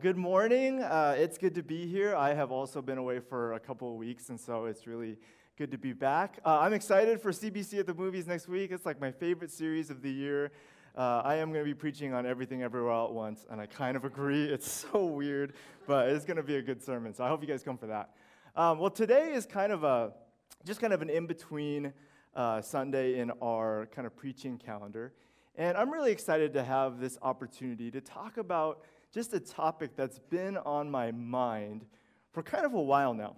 good morning. Uh, it's good to be here. I have also been away for a couple of weeks, and so it's really good to be back. Uh, I'm excited for CBC at the movies next week. It's like my favorite series of the year. Uh, I am going to be preaching on everything everywhere all at once, and I kind of agree. It's so weird, but it's going to be a good sermon. So I hope you guys come for that. Um, well, today is kind of a just kind of an in between uh, Sunday in our kind of preaching calendar. And I'm really excited to have this opportunity to talk about just a topic that's been on my mind for kind of a while now.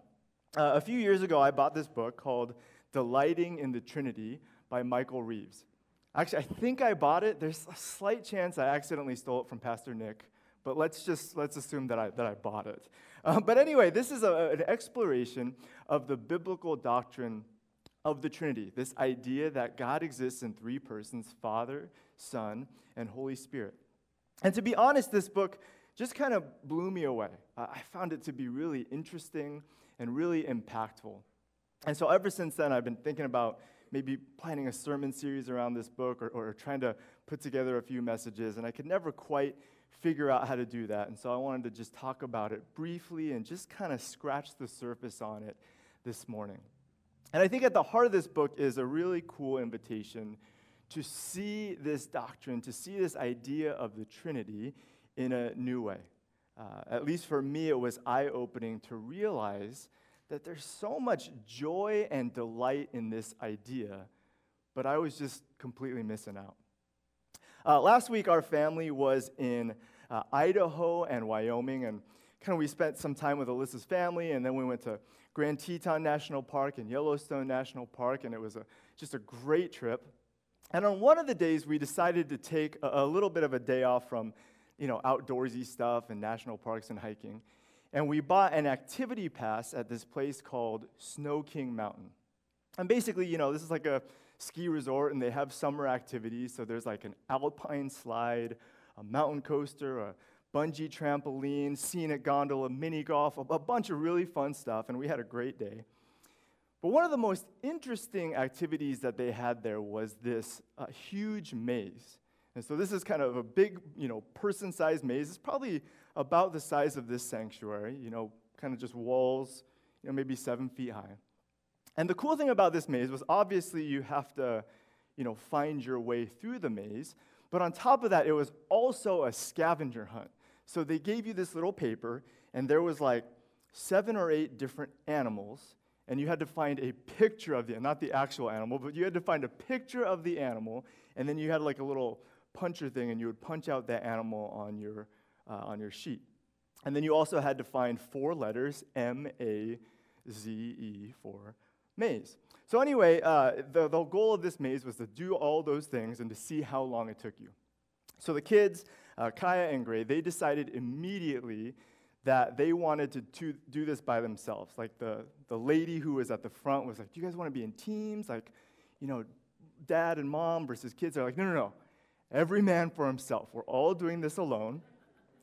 Uh, a few years ago, I bought this book called Delighting in the Trinity by Michael Reeves. Actually, I think I bought it. There's a slight chance I accidentally stole it from Pastor Nick, but let's just let's assume that I, that I bought it. Uh, but anyway, this is a, an exploration of the biblical doctrine of the Trinity, this idea that God exists in three persons Father, Son, and Holy Spirit. And to be honest, this book just kind of blew me away. I found it to be really interesting and really impactful. And so ever since then, I've been thinking about maybe planning a sermon series around this book or, or trying to put together a few messages, and I could never quite figure out how to do that. And so I wanted to just talk about it briefly and just kind of scratch the surface on it this morning. And I think at the heart of this book is a really cool invitation to see this doctrine, to see this idea of the Trinity in a new way. Uh, at least for me, it was eye opening to realize that there's so much joy and delight in this idea, but I was just completely missing out. Uh, last week, our family was in uh, Idaho and Wyoming, and kind of we spent some time with Alyssa's family, and then we went to Grand Teton National Park and Yellowstone National Park, and it was a, just a great trip. And on one of the days, we decided to take a, a little bit of a day off from, you know, outdoorsy stuff and national parks and hiking. And we bought an activity pass at this place called Snow King Mountain. And basically, you know, this is like a ski resort, and they have summer activities. So there's like an alpine slide, a mountain coaster, a bungee trampoline, scenic gondola, mini golf, a, a bunch of really fun stuff, and we had a great day. But one of the most interesting activities that they had there was this uh, huge maze. And so this is kind of a big, you know, person-sized maze. It's probably about the size of this sanctuary, you know, kind of just walls, you know, maybe seven feet high. And the cool thing about this maze was obviously you have to, you know, find your way through the maze. But on top of that, it was also a scavenger hunt. So they gave you this little paper, and there was like seven or eight different animals, and you had to find a picture of the not the actual animal, but you had to find a picture of the animal, and then you had like a little puncher thing, and you would punch out that animal on your uh, on your sheet. And then you also had to find four letters M A Z E for maze. So, anyway, uh, the, the goal of this maze was to do all those things and to see how long it took you. So, the kids uh, Kaya and Gray, they decided immediately that they wanted to, to do this by themselves. Like the, the lady who was at the front was like, Do you guys want to be in teams? Like, you know, dad and mom versus kids are like, No, no, no. Every man for himself. We're all doing this alone.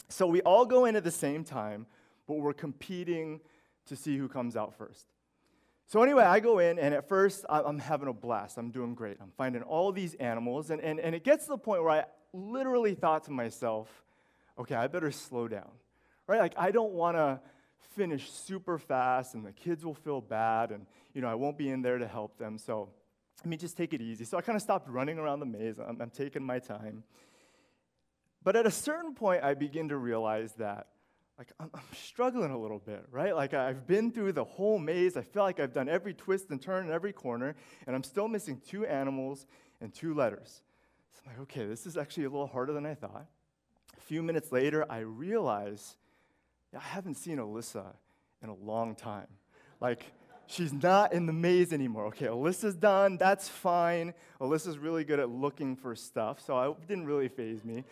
So we all go in at the same time, but we're competing to see who comes out first. So, anyway, I go in, and at first, I'm having a blast. I'm doing great. I'm finding all these animals, and, and, and it gets to the point where I literally thought to myself, okay, I better slow down, right? Like, I don't want to finish super fast and the kids will feel bad and, you know, I won't be in there to help them. So, let me just take it easy. So, I kind of stopped running around the maze. I'm, I'm taking my time. But at a certain point, I begin to realize that, like, I'm, struggling a little bit, right? Like, I've been through the whole maze. I feel like I've done every twist and turn in every corner, and I'm still missing two animals and two letters. So I'm like, okay, this is actually a little harder than I thought. A few minutes later, I realize I haven't seen Alyssa in a long time. Like, she's not in the maze anymore. Okay, Alyssa's done, that's fine. Alyssa's really good at looking for stuff, so it didn't really faze me.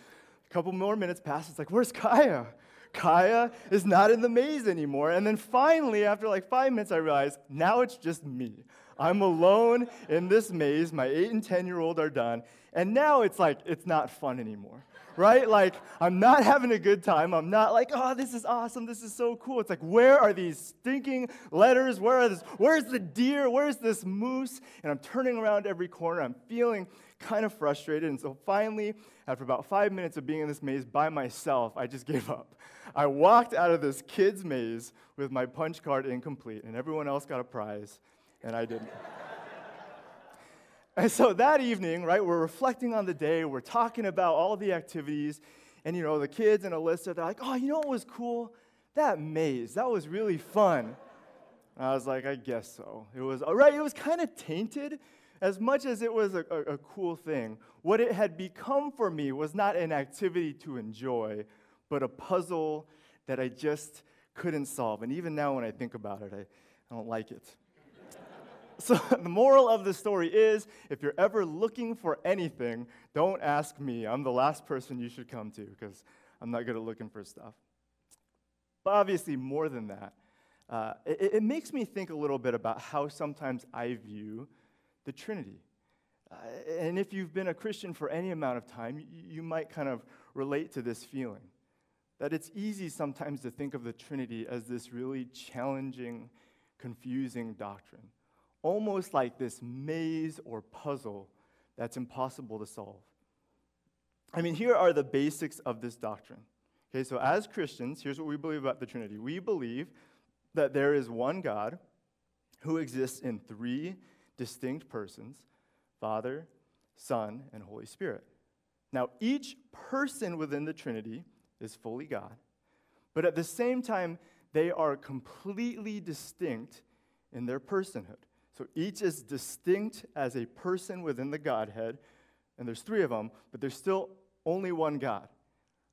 A couple more minutes pass, it's like, where's Kaya? Kaya is not in the maze anymore. And then finally, after like five minutes, I realize now it's just me. I'm alone in this maze. My eight and 10 year old are done. And now it's like, it's not fun anymore, right? Like, I'm not having a good time. I'm not like, oh, this is awesome. This is so cool. It's like, where are these stinking letters? Where are this? Where's the deer? Where's this moose? And I'm turning around every corner. I'm feeling kind of frustrated. And so finally, after about five minutes of being in this maze by myself, I just gave up. I walked out of this kid's maze with my punch card incomplete, and everyone else got a prize, and I didn't. And so that evening, right, we're reflecting on the day, we're talking about all the activities, and you know, the kids and Alyssa, they're like, oh, you know what was cool? That maze, that was really fun. And I was like, I guess so. It was, all right, it was kind of tainted as much as it was a, a, a, cool thing, what it had become for me was not an activity to enjoy, but a puzzle that I just couldn't solve. And even now, when I think about it, I, I don't like it. So, the moral of the story is if you're ever looking for anything, don't ask me. I'm the last person you should come to because I'm not good at looking for stuff. But obviously, more than that, uh, it, it makes me think a little bit about how sometimes I view the Trinity. Uh, and if you've been a Christian for any amount of time, you, you might kind of relate to this feeling that it's easy sometimes to think of the Trinity as this really challenging, confusing doctrine, almost like this maze or puzzle that's impossible to solve. I mean, here are the basics of this doctrine. Okay, so as Christians, here's what we believe about the Trinity. We believe that there is one God who exists in three distinct persons Father, Son, and Holy Spirit. Now, each person within the Trinity is fully God, but at the same time, they are completely distinct in their personhood. So each is distinct as a person within the Godhead, and there's three of them, but there's still only one God,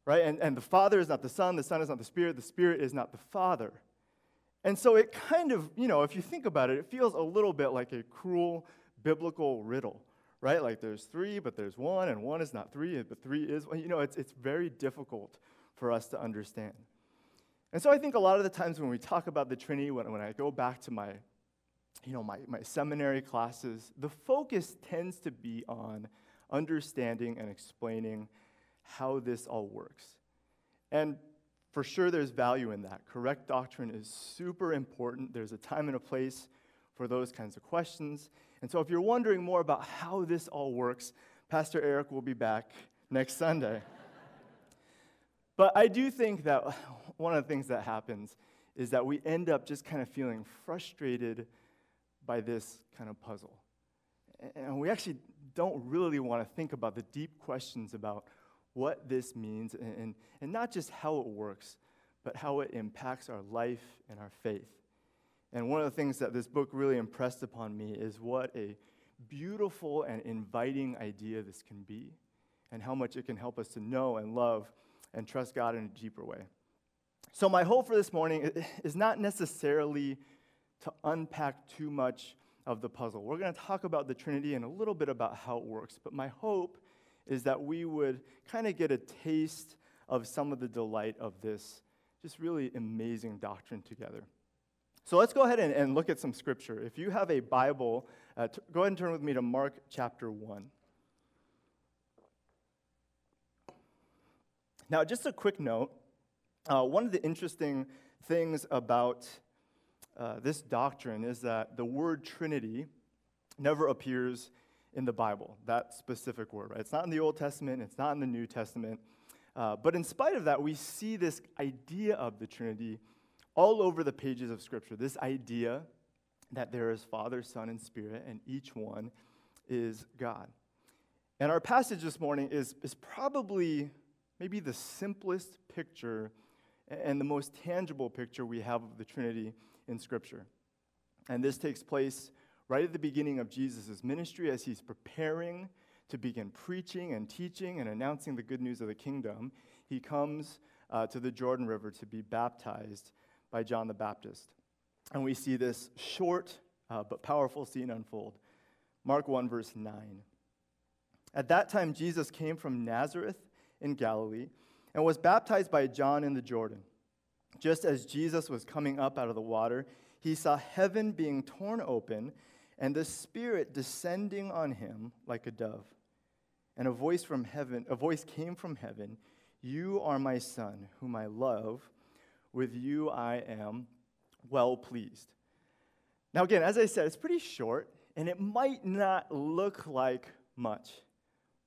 right? And, and the Father is not the Son, the Son is not the Spirit, the Spirit is not the Father. And so it kind of, you know, if you think about it, it feels a little bit like a cruel biblical riddle, right? Like there's three, but there's one, and one is not three, but three is one. You know, it's, it's very difficult for us to understand. And so I think a lot of the times when we talk about the Trinity, when, when I go back to my, you know, my, my seminary classes, the focus tends to be on understanding and explaining how this all works. And for sure there's value in that. Correct doctrine is super important. There's a time and a place for those kinds of questions. And so if you're wondering more about how this all works, Pastor Eric will be back next Sunday. but I do think that one of the things that happens is that we end up just kind of feeling frustrated by this kind of puzzle. And we actually don't really want to think about the deep questions about what this means and, and, and not just how it works, but how it impacts our life and our faith. And one of the things that this book really impressed upon me is what a beautiful and inviting idea this can be, and how much it can help us to know and love and trust God in a deeper way. So, my hope for this morning is not necessarily to unpack too much of the puzzle. We're going to talk about the Trinity and a little bit about how it works, but my hope is that we would kind of get a taste of some of the delight of this just really amazing doctrine together. So let's go ahead and, and look at some scripture. If you have a Bible, uh, t- go ahead and turn with me to Mark chapter 1. Now, just a quick note uh, one of the interesting things about uh, this doctrine is that the word Trinity never appears in the Bible, that specific word. Right? It's not in the Old Testament, it's not in the New Testament. Uh, but in spite of that, we see this idea of the Trinity all over the pages of Scripture. This idea that there is Father, Son, and Spirit, and each one is God. And our passage this morning is, is probably maybe the simplest picture and the most tangible picture we have of the Trinity in Scripture. And this takes place right at the beginning of Jesus' ministry as he's preparing to begin preaching and teaching and announcing the good news of the kingdom. He comes uh, to the Jordan River to be baptized by John the Baptist. And we see this short uh, but powerful scene unfold. Mark 1, verse 9. At that time, Jesus came from Nazareth in Galilee and was baptized by John in the Jordan. Just as Jesus was coming up out of the water, he saw heaven being torn open and the Spirit descending on him like a dove. And a voice from heaven, a voice came from heaven, "You are my son, whom I love. With you I am well pleased." Now again, as I said, it's pretty short and it might not look like much.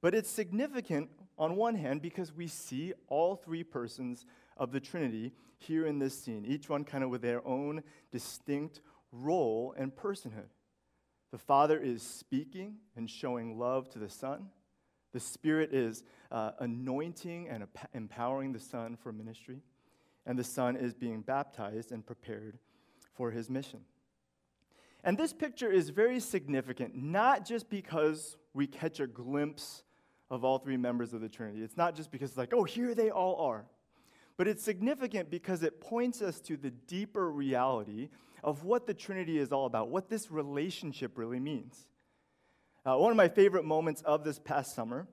But it's significant on one hand because we see all three persons of the Trinity here in this scene, each one kind of with their own distinct role and personhood. The Father is speaking and showing love to the Son. The Spirit is uh, anointing and empowering the Son for ministry. And the Son is being baptized and prepared for his mission. And this picture is very significant, not just because we catch a glimpse of all three members of the Trinity. It's not just because it's like, oh, here they all are. But it's significant because it points us to the deeper reality of what the Trinity is all about, what this relationship really means. Uh, one of my favorite moments of this past summer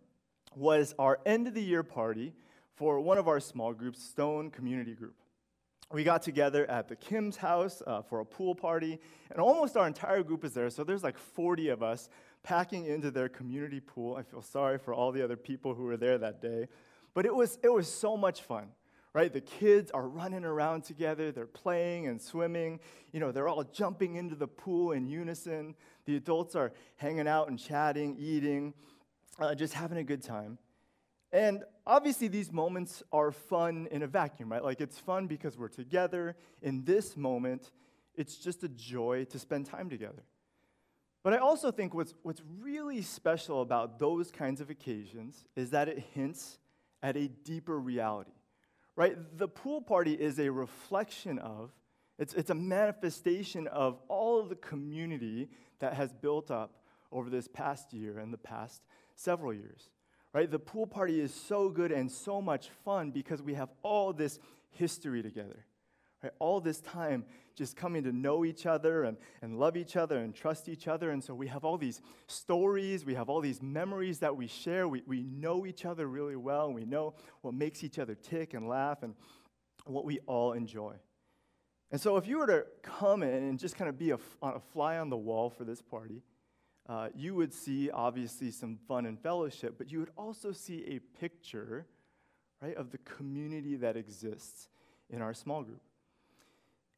was our end of the year party for one of our small groups, Stone Community Group. We got together at the Kim's house uh, for a pool party, and almost our entire group is there. So there's like 40 of us packing into their community pool. I feel sorry for all the other people who were there that day, but it was, it was so much fun right? The kids are running around together, they're playing and swimming. You know, they're all jumping into the pool in unison. The adults are hanging out and chatting, eating, uh, just having a good time. And obviously, these moments are fun in a vacuum, right? Like, it's fun because we're together. In this moment, it's just a joy to spend time together. But I also think what's, what's really special about those kinds of occasions is that it hints at a deeper reality right? The pool party is a reflection of, it's, it's a manifestation of all of the community that has built up over this past year and the past several years, right? The pool party is so good and so much fun because we have all this history together. Right? All this time just coming to know each other and, and love each other and trust each other. And so we have all these stories, we have all these memories that we share. We, we know each other really well, we know what makes each other tick and laugh and what we all enjoy. And so if you were to come in and just kind of be a, a fly on the wall for this party, uh, you would see obviously some fun and fellowship, but you would also see a picture, right, of the community that exists in our small group.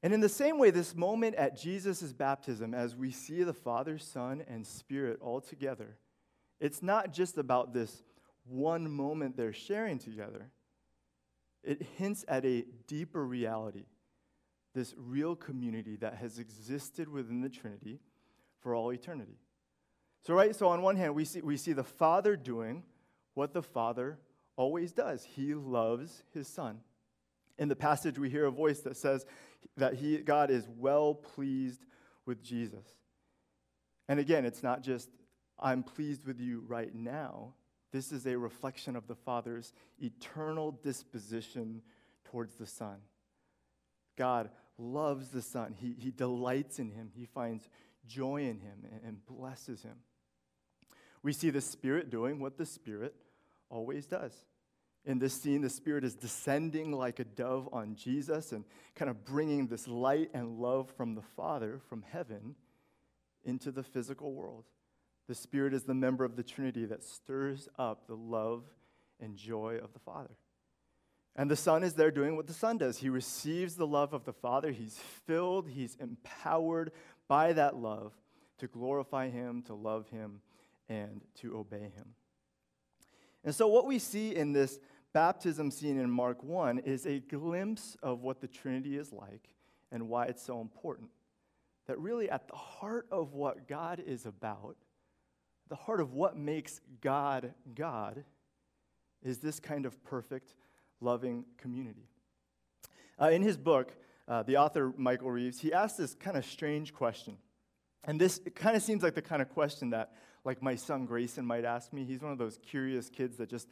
And in the same way, this moment at Jesus' baptism, as we see the Father, Son, and Spirit all together, it's not just about this one moment they're sharing together. It hints at a deeper reality, this real community that has existed within the Trinity for all eternity. So, right, so on one hand, we see, we see the Father doing what the Father always does He loves His Son. In the passage, we hear a voice that says that he, God is well pleased with Jesus. And again, it's not just, I'm pleased with you right now. This is a reflection of the Father's eternal disposition towards the Son. God loves the Son, He, he delights in Him, He finds joy in Him, and, and blesses Him. We see the Spirit doing what the Spirit always does in this scene, the Spirit is descending like a dove on Jesus and kind of bringing this light and love from the Father, from heaven, into the physical world. The Spirit is the member of the Trinity that stirs up the love and joy of the Father. And the Son is there doing what the Son does. He receives the love of the Father, he's filled, he's empowered by that love to glorify Him, to love Him, and to obey Him. And so, what we see in this baptism scene in Mark 1 is a glimpse of what the Trinity is like and why it's so important. That really, at the heart of what God is about, the heart of what makes God God, is this kind of perfect, loving community. Uh, in his book, uh, the author Michael Reeves, he asked this kind of strange question. And this kind of seems like the kind of question that, like, my son Grayson might ask me. He's one of those curious kids that just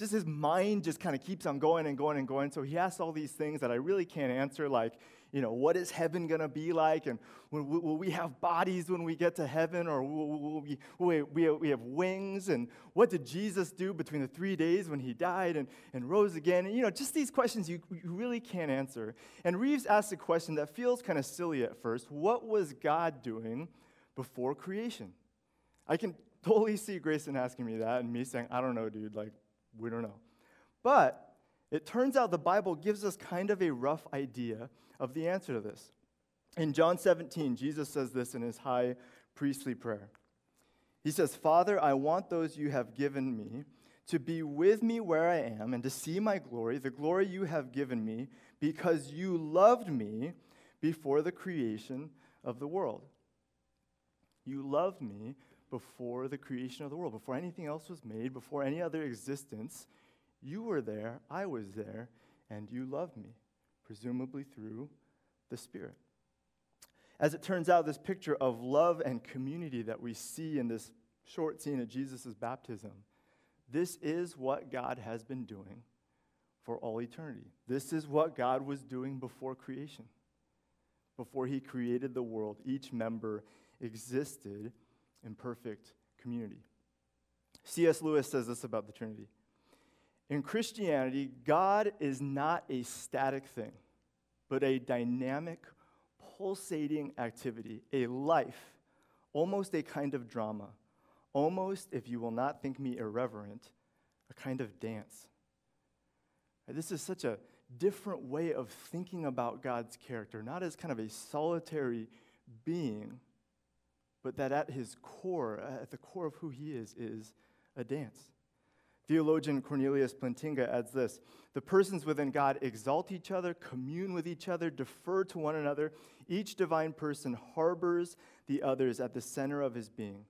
just his mind just kind of keeps on going and going and going. So he asks all these things that I really can't answer, like, you know, what is heaven going to be like? And will, we have bodies when we get to heaven? Or will, we have wings? And what did Jesus do between the three days when he died and, and rose again? And, you know, just these questions you, you really can't answer. And Reeves asks a question that feels kind of silly at first What was God doing before creation? I can totally see Grayson asking me that and me saying, I don't know, dude. Like, we don't know. But it turns out the Bible gives us kind of a rough idea of the answer to this. In John 17, Jesus says this in his high priestly prayer He says, Father, I want those you have given me to be with me where I am and to see my glory, the glory you have given me, because you loved me before the creation of the world. You loved me before the creation of the world, before anything else was made, before any other existence. You were there, I was there, and you loved me, presumably through the Spirit. As it turns out, this picture of love and community that we see in this short scene of Jesus' baptism, this is what God has been doing for all eternity. This is what God was doing before creation. Before he created the world, each member existed in perfect community. C.S. Lewis says this about the Trinity. In Christianity, God is not a static thing, but a dynamic, pulsating activity, a life, almost a kind of drama, almost, if you will not think me irreverent, a kind of dance. This is such a different way of thinking about God's character, not as kind of a solitary being, but that at his core, uh, at the core of who he is, is a dance. Theologian Cornelius Plantinga adds this The persons within God exalt each other, commune with each other, defer to one another. Each divine person harbors the others at the center of his being.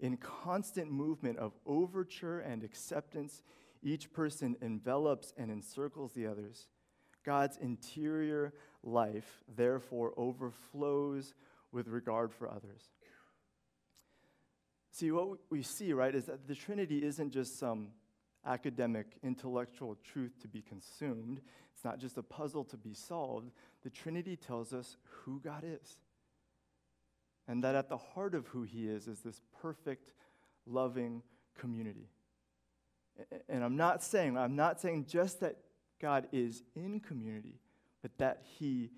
In constant movement of overture and acceptance, each person envelops and encircles the others. God's interior life, therefore, overflows with regard for others. See, what we see, right, is that the Trinity isn't just some academic, intellectual truth to be consumed. It's not just a puzzle to be solved. The Trinity tells us who God is. And that at the heart of who He is is this perfect, loving community. And I'm not saying, I'm not saying just that God is in community, but that He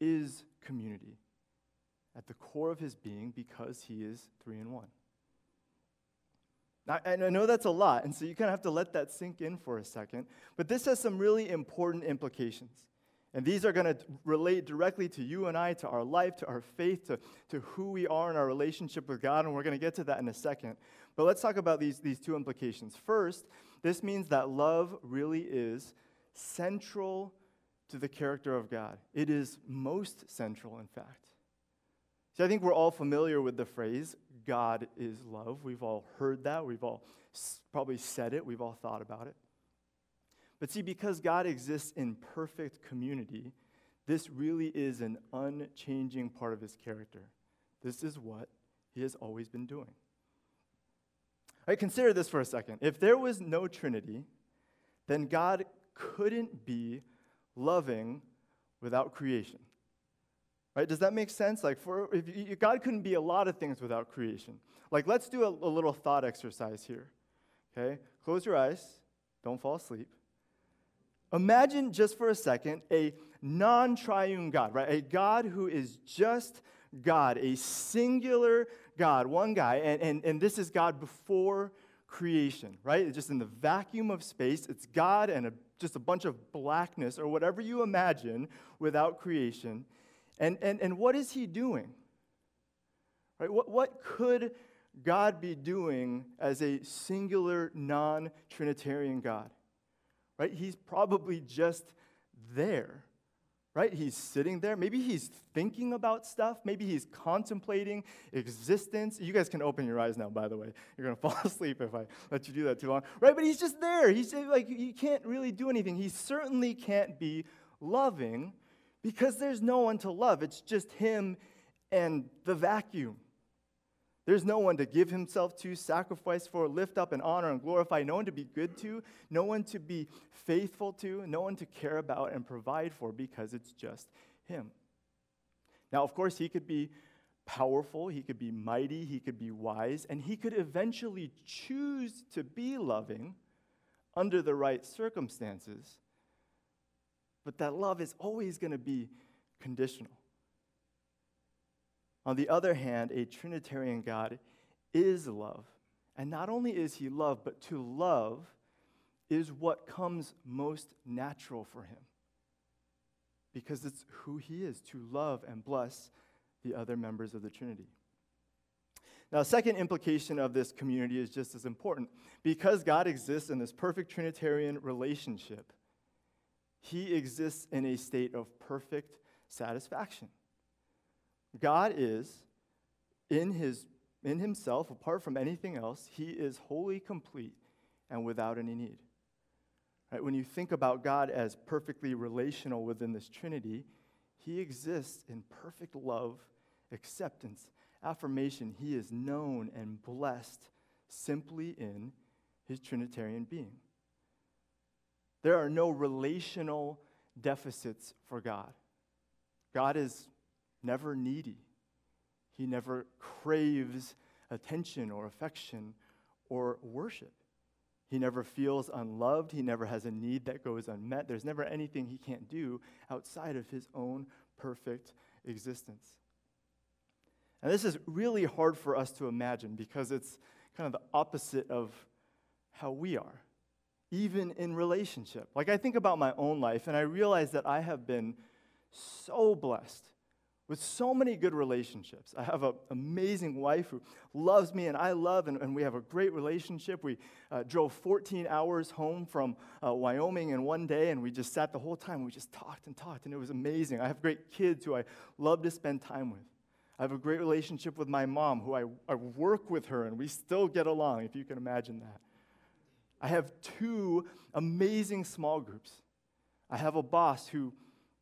is community at the core of His being because He is three in one. And I know that's a lot, and so you kind of have to let that sink in for a second. But this has some really important implications. And these are going to relate directly to you and I, to our life, to our faith, to, to who we are in our relationship with God, and we're going to get to that in a second. But let's talk about these, these two implications. First, this means that love really is central to the character of God. It is most central, in fact. See, I think we're all familiar with the phrase, God is love. We've all heard that. We've all probably said it. We've all thought about it. But see, because God exists in perfect community, this really is an unchanging part of his character. This is what he has always been doing. All right, consider this for a second. If there was no Trinity, then God couldn't be loving without creation. Right? Does that make sense? Like, for if you, God couldn't be a lot of things without creation. Like, let's do a, a little thought exercise here. Okay? Close your eyes. Don't fall asleep. Imagine just for a second a non triune God, right? A God who is just God, a singular God, one guy, and, and, and this is God before creation, right? Just in the vacuum of space, it's God and a, just a bunch of blackness or whatever you imagine without creation. And, and, and what is he doing? Right? What, what could God be doing as a singular, non Trinitarian God? Right? He's probably just there. Right? He's sitting there. Maybe he's thinking about stuff. Maybe he's contemplating existence. You guys can open your eyes now, by the way. You're going to fall asleep if I let you do that too long. Right? But he's just there. He's like, he can't really do anything. He certainly can't be loving because there's no one to love. It's just him and the vacuum. There's no one to give himself to, sacrifice for, lift up and honor and glorify, no one to be good to, no one to be faithful to, no one to care about and provide for because it's just him. Now, of course, he could be powerful, he could be mighty, he could be wise, and he could eventually choose to be loving under the right circumstances. But that love is always going to be conditional. On the other hand, a Trinitarian God is love. And not only is he love, but to love is what comes most natural for him. Because it's who he is, to love and bless the other members of the Trinity. Now, second implication of this community is just as important. Because God exists in this perfect Trinitarian relationship, he exists in a state of perfect satisfaction. God is in his in himself apart from anything else, he is wholly complete and without any need. Right? When you think about God as perfectly relational within this Trinity, he exists in perfect love, acceptance, affirmation. He is known and blessed simply in his Trinitarian being. There are no relational deficits for God. God is never needy. He never craves attention or affection or worship. He never feels unloved. He never has a need that goes unmet. There's never anything he can't do outside of his own perfect existence. And this is really hard for us to imagine because it's kind of the opposite of how we are, even in relationship. Like I think about my own life and I realize that I have been so blessed with so many good relationships. I have an amazing wife who loves me and I love, and, and we have a great relationship. We uh, drove 14 hours home from uh, Wyoming in one day, and we just sat the whole time. We just talked and talked, and it was amazing. I have great kids who I love to spend time with. I have a great relationship with my mom, who I, I work with her, and we still get along, if you can imagine that. I have two amazing small groups. I have a boss who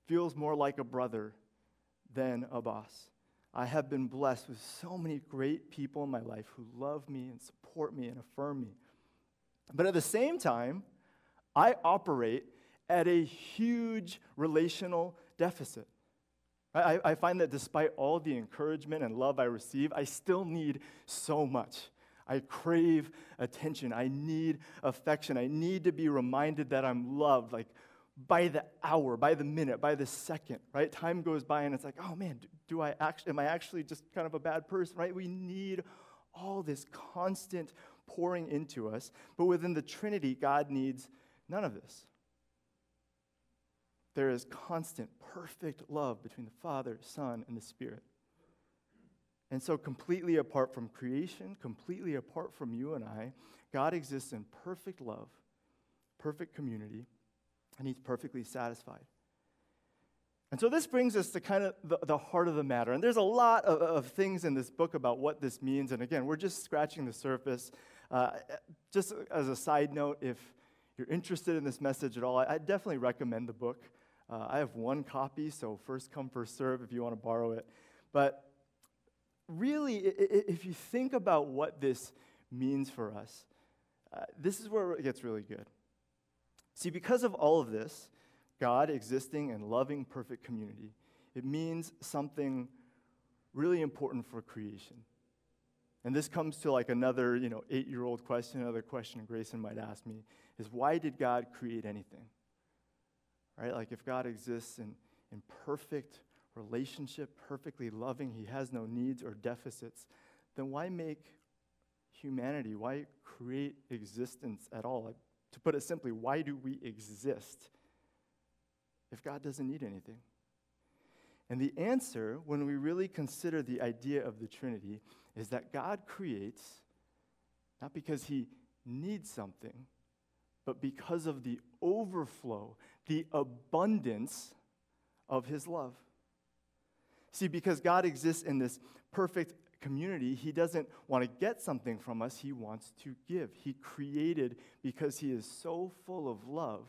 feels more like a brother than a boss. I have been blessed with so many great people in my life who love me and support me and affirm me. But at the same time, I operate at a huge relational deficit. I, I, find that despite all the encouragement and love I receive, I still need so much. I crave attention. I need affection. I need to be reminded that I'm loved. Like, by the hour, by the minute, by the second, right? Time goes by and it's like, oh man, do, I actually, am I actually just kind of a bad person, right? We need all this constant pouring into us. But within the Trinity, God needs none of this. There is constant, perfect love between the Father, Son, and the Spirit. And so, completely apart from creation, completely apart from you and I, God exists in perfect love, perfect community, and he's perfectly satisfied. And so this brings us to kind of the, the heart of the matter. And there's a lot of, of, things in this book about what this means. And again, we're just scratching the surface. Uh, just as a side note, if you're interested in this message at all, I, I definitely recommend the book. Uh, I have one copy, so first come, first serve if you want to borrow it. But really, if you think about what this means for us, uh, this is where it gets really good. See, because of all of this, God existing in loving, perfect community, it means something really important for creation. And this comes to like another, you know, eight-year-old question, another question Grayson might ask me, is why did God create anything? Right? Like if God exists in, in perfect relationship, perfectly loving, he has no needs or deficits, then why make humanity? Why create existence at all? Like, to put it simply, why do we exist if God doesn't need anything? And the answer, when we really consider the idea of the Trinity, is that God creates not because he needs something, but because of the overflow, the abundance of his love. See, because God exists in this perfect community, he doesn't want to get something from us, he wants to give. He created because he is so full of love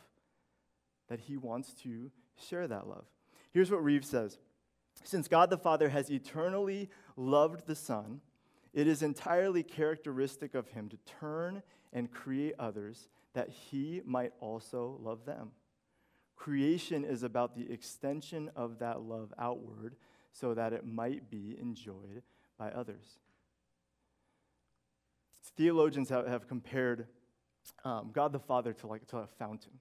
that he wants to share that love. Here's what Reeves says Since God the Father has eternally loved the Son, it is entirely characteristic of him to turn and create others that he might also love them. Creation is about the extension of that love outward so that it might be enjoyed by others. Theologians have, have compared um, God the Father to like to a fountain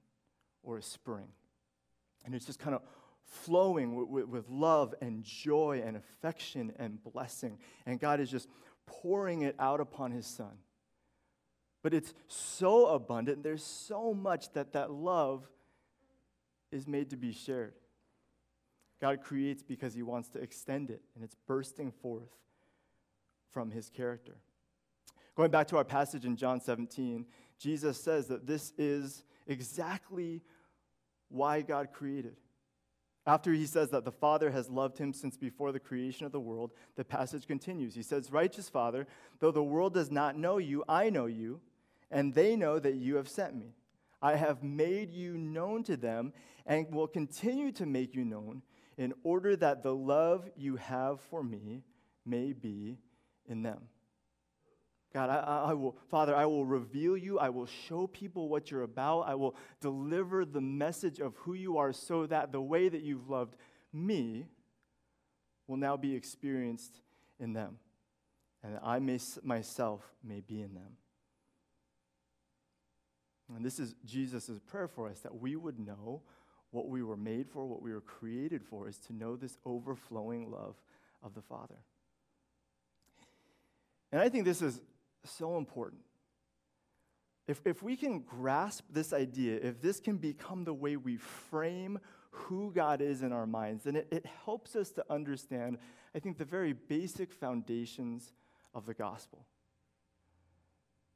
or a spring. And it's just kind of flowing with, love and joy and affection and blessing. And God is just pouring it out upon his son. But it's so abundant, there's so much that that love is made to be shared. God creates because he wants to extend it, and it's bursting forth from his character. Going back to our passage in John 17, Jesus says that this is exactly why God created. After he says that the Father has loved him since before the creation of the world, the passage continues. He says, Righteous Father, though the world does not know you, I know you, and they know that you have sent me. I have made you known to them and will continue to make you known in order that the love you have for me may be in them. God, I, I, will, Father, I will reveal you. I will show people what you're about. I will deliver the message of who you are so that the way that you've loved me will now be experienced in them, and I may, myself may be in them. And this is Jesus' prayer for us that we would know what we were made for, what we were created for, is to know this overflowing love of the Father. And I think this is so important. If, if we can grasp this idea, if this can become the way we frame who God is in our minds, then it, it helps us to understand, I think, the very basic foundations of the gospel.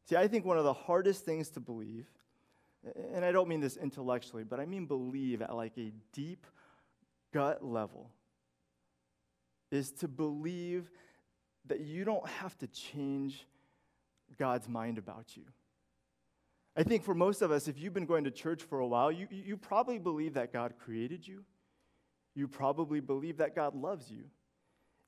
See, I think one of the hardest things to believe, and I don't mean this intellectually, but I mean believe at like a deep gut level, is to believe that you don't have to change God's mind about you. I think for most of us, if you've been going to church for a while, you, you probably believe that God created you. You probably believe that God loves you.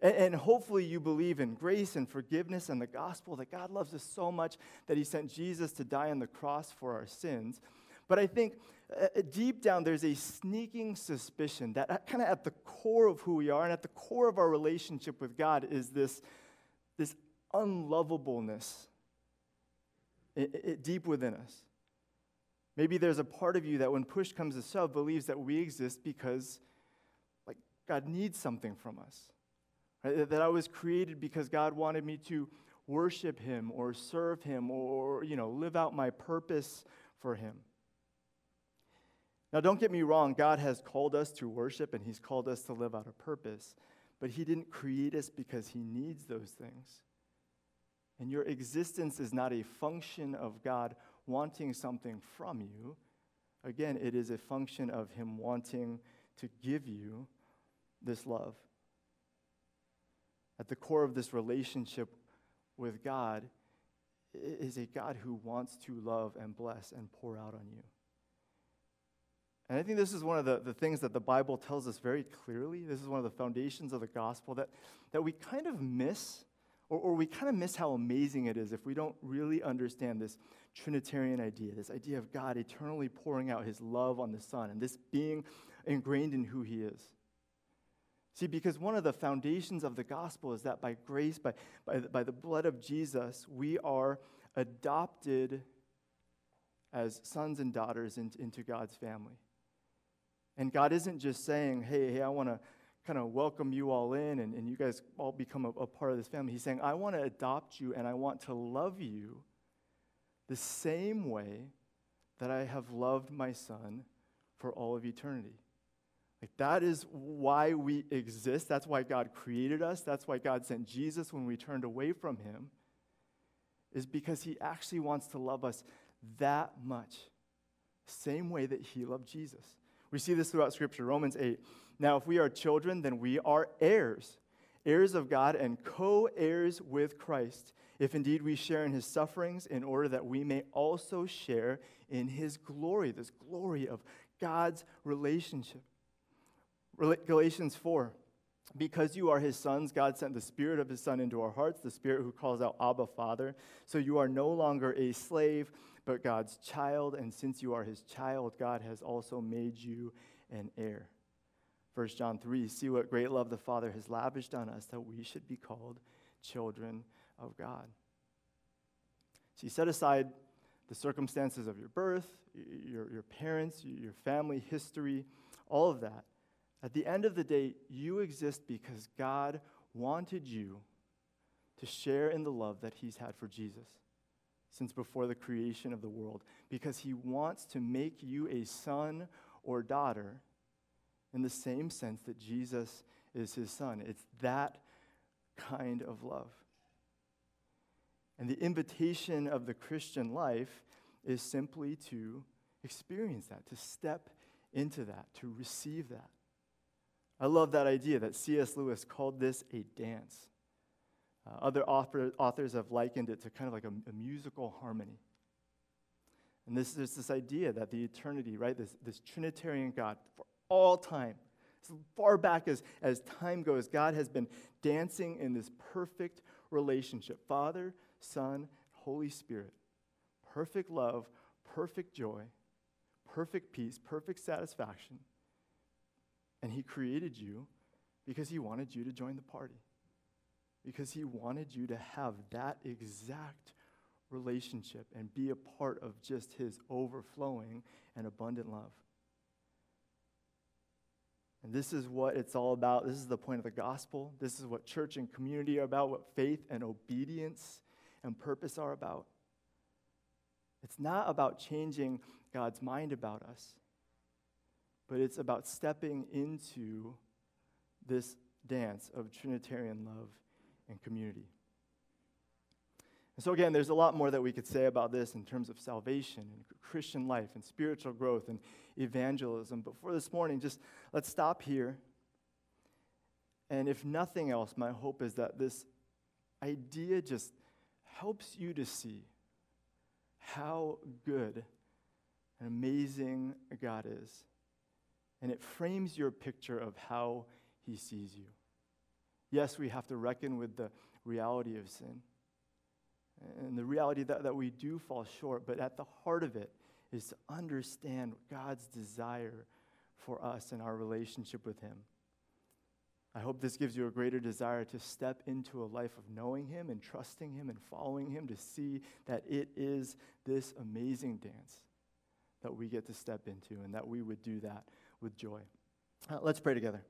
And, and hopefully, you believe in grace and forgiveness and the gospel that God loves us so much that He sent Jesus to die on the cross for our sins. But I think uh, uh deep down, there's a sneaking suspicion that kind of at the core of who we are and at the core of our relationship with God is this, this unlovableness it, it, deep within us. Maybe there's a part of you that when push comes to shove believes that we exist because like God needs something from us. Right? That I was created because God wanted me to worship him or serve him or you know live out my purpose for him. Now don't get me wrong, God has called us to worship and he's called us to live out a purpose, but he didn't create us because he needs those things. And your existence is not a function of God wanting something from you. Again, it is a function of Him wanting to give you this love. At the core of this relationship with God is a God who wants to love and bless and pour out on you. And I think this is one of the, the things that the Bible tells us very clearly. This is one of the foundations of the gospel that, that we kind of miss or, or we kind of miss how amazing it is if we don't really understand this Trinitarian idea, this idea of God eternally pouring out his love on the Son, and this being ingrained in who he is. See, because one of the foundations of the gospel is that by grace, by, by, by the blood of Jesus, we are adopted as sons and daughters in, into God's family. And God isn't just saying, hey, hey, I want to kind of welcome you all in and, and you guys all become a, a part of this family. He's saying, I want to adopt you and I want to love you the same way that I have loved my son for all of eternity. Like that is why we exist. That's why God created us. That's why God sent Jesus when we turned away from him. Is because he actually wants to love us that much. Same way that he loved Jesus. We see this throughout scripture. Romans 8 now, if we are children, then we are heirs, heirs of God and co heirs with Christ, if indeed we share in his sufferings, in order that we may also share in his glory, this glory of God's relationship. Galatians 4. Because you are his sons, God sent the Spirit of his Son into our hearts, the Spirit who calls out Abba, Father. So you are no longer a slave, but God's child. And since you are his child, God has also made you an heir. 1 John 3 See what great love the Father has lavished on us that we should be called children of God. So you set aside the circumstances of your birth, your, your parents, your family history, all of that. At the end of the day, you exist because God wanted you to share in the love that He's had for Jesus since before the creation of the world, because He wants to make you a son or daughter in the same sense that Jesus is his son. It's that kind of love. And the invitation of the Christian life is simply to experience that, to step into that, to receive that. I love that idea that C.S. Lewis called this a dance. Uh, other author, authors have likened it to kind of like a, a musical harmony. And this is this idea that the eternity, right, this, this Trinitarian God for all time, as far back as, as time goes, God has been dancing in this perfect relationship Father, Son, Holy Spirit. Perfect love, perfect joy, perfect peace, perfect satisfaction. And He created you because He wanted you to join the party, because He wanted you to have that exact relationship and be a part of just His overflowing and abundant love. And this is what it's all about. This is the point of the gospel. This is what church and community are about, what faith and obedience and purpose are about. It's not about changing God's mind about us, but it's about stepping into this dance of Trinitarian love and community. And so, again, there's a lot more that we could say about this in terms of salvation and Christian life and spiritual growth and evangelism. But for this morning, just let's stop here. And if nothing else, my hope is that this idea just helps you to see how good and amazing God is. And it frames your picture of how he sees you. Yes, we have to reckon with the reality of sin and the reality that, that we do fall short, but at the heart of it is to understand God's desire for us and our relationship with Him. I hope this gives you a greater desire to step into a life of knowing Him and trusting Him and following Him to see that it is this amazing dance that we get to step into and that we would do that with joy. Uh, let's pray together.